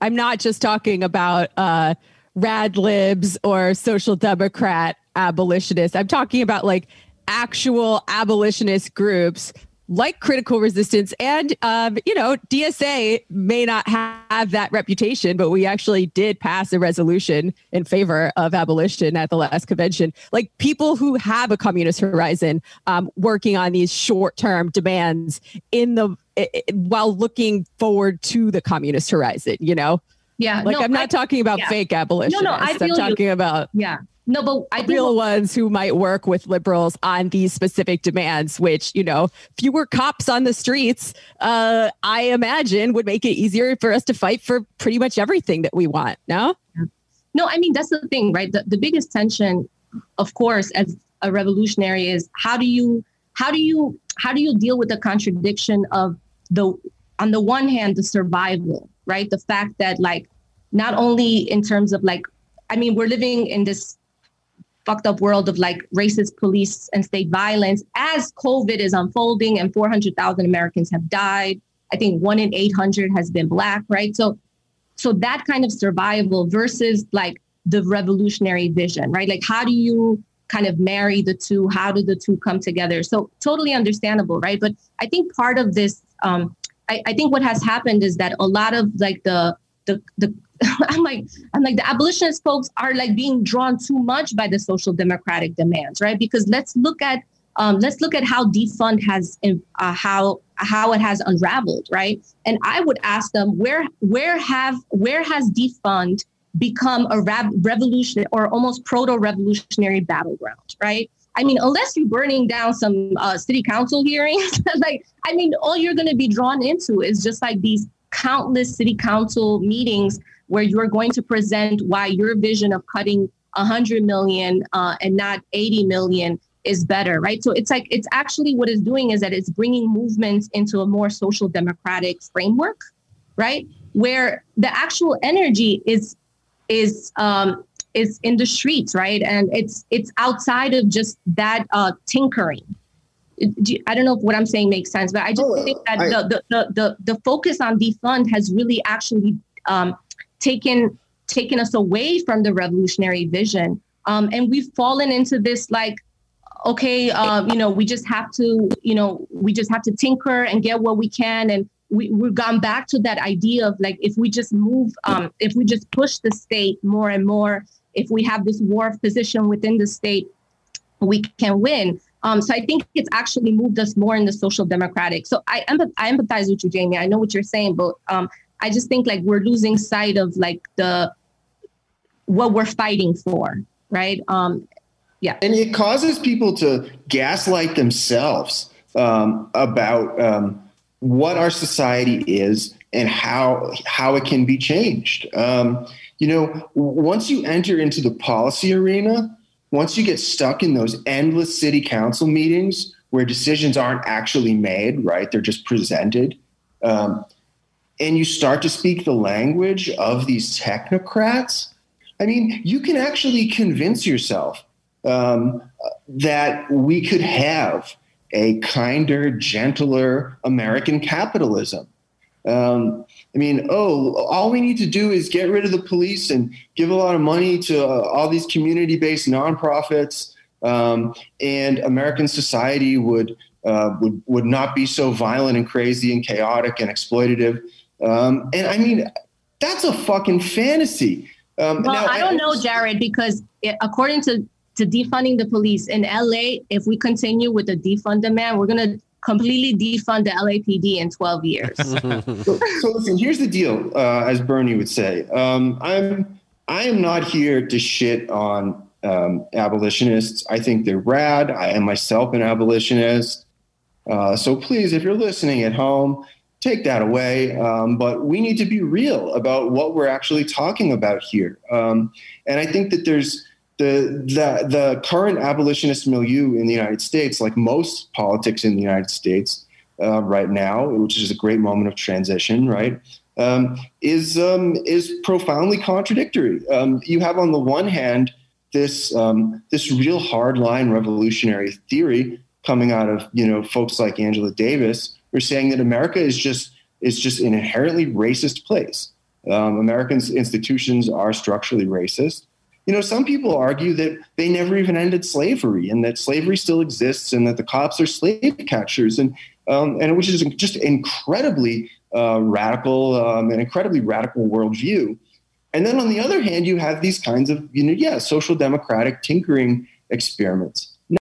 I'm not just talking about uh, rad libs or social democrat abolitionists. I'm talking about like actual abolitionist groups like critical resistance and um, you know dsa may not have that reputation but we actually did pass a resolution in favor of abolition at the last convention like people who have a communist horizon um, working on these short-term demands in the it, while looking forward to the communist horizon you know yeah like no, i'm not I, talking about yeah. fake abolitionists no, no, I i'm talking you. about yeah no, but I think real ones who might work with liberals on these specific demands, which you know, fewer cops on the streets, uh, I imagine would make it easier for us to fight for pretty much everything that we want. No, no, I mean that's the thing, right? The, the biggest tension, of course, as a revolutionary, is how do you how do you how do you deal with the contradiction of the on the one hand the survival, right? The fact that like not only in terms of like I mean, we're living in this fucked up world of like racist police and state violence as COVID is unfolding and 400,000 Americans have died. I think one in 800 has been black, right? So, so that kind of survival versus like the revolutionary vision, right? Like, how do you kind of marry the two? How do the two come together? So, totally understandable, right? But I think part of this, um, I, I think what has happened is that a lot of like the the the I'm like, I'm like the abolitionist folks are like being drawn too much by the social democratic demands, right? Because let's look at um, let's look at how defund has uh, how how it has unraveled, right? And I would ask them where where have where has defund become a revolution or almost proto-revolutionary battleground, right? I mean, unless you're burning down some uh, city council hearings, like I mean, all you're going to be drawn into is just like these countless city council meetings where you're going to present why your vision of cutting 100 million uh, and not 80 million is better, right? So it's like it's actually what it's doing is that it's bringing movements into a more social democratic framework, right? Where the actual energy is is um, is in the streets, right? And it's it's outside of just that uh, tinkering. I don't know if what I'm saying makes sense, but I just oh, think that I, the, the, the the focus on defund has really actually um, taken taken us away from the revolutionary vision. Um, and we've fallen into this like, okay, uh, you know, we just have to, you know, we just have to tinker and get what we can. And we, we've gone back to that idea of like, if we just move, um, if we just push the state more and more, if we have this war of position within the state, we can win. Um, so I think it's actually moved us more in the social democratic. So I, empath- I empathize with you, Jamie. I know what you're saying, but um, I just think like we're losing sight of like the what we're fighting for, right? Um, yeah, and it causes people to gaslight themselves um, about um, what our society is and how how it can be changed. Um, you know, once you enter into the policy arena, once you get stuck in those endless city council meetings where decisions aren't actually made, right? They're just presented. Um, and you start to speak the language of these technocrats, I mean, you can actually convince yourself um, that we could have a kinder, gentler American capitalism. Um, I mean, oh, all we need to do is get rid of the police and give a lot of money to uh, all these community based nonprofits, um, and American society would, uh, would, would not be so violent and crazy and chaotic and exploitative. Um, and I mean, that's a fucking fantasy. Um, well, now, I don't know, Jarrod, because it, according to to defunding the police in LA, if we continue with the defund demand, we're gonna completely defund the LAPD in 12 years. so, so, listen, here's the deal, uh, as Bernie would say. Um, I'm I am not here to shit on um, abolitionists. I think they're rad. I am myself an abolitionist. Uh, so please, if you're listening at home, take that away. Um, but we need to be real about what we're actually talking about here. Um, and I think that there's the, the, the current abolitionist milieu in the United States, like most politics in the United States uh, right now, which is a great moment of transition, right? Um, is um, is profoundly contradictory. Um, you have on the one hand this um, this real hardline revolutionary theory coming out of you know folks like Angela Davis, we're saying that America is just is just an inherently racist place. Um, Americans' institutions are structurally racist. You know, some people argue that they never even ended slavery and that slavery still exists and that the cops are slave catchers and um, and which is just incredibly uh, radical, um, an incredibly radical worldview. And then on the other hand, you have these kinds of, you know, yeah, social democratic tinkering experiments.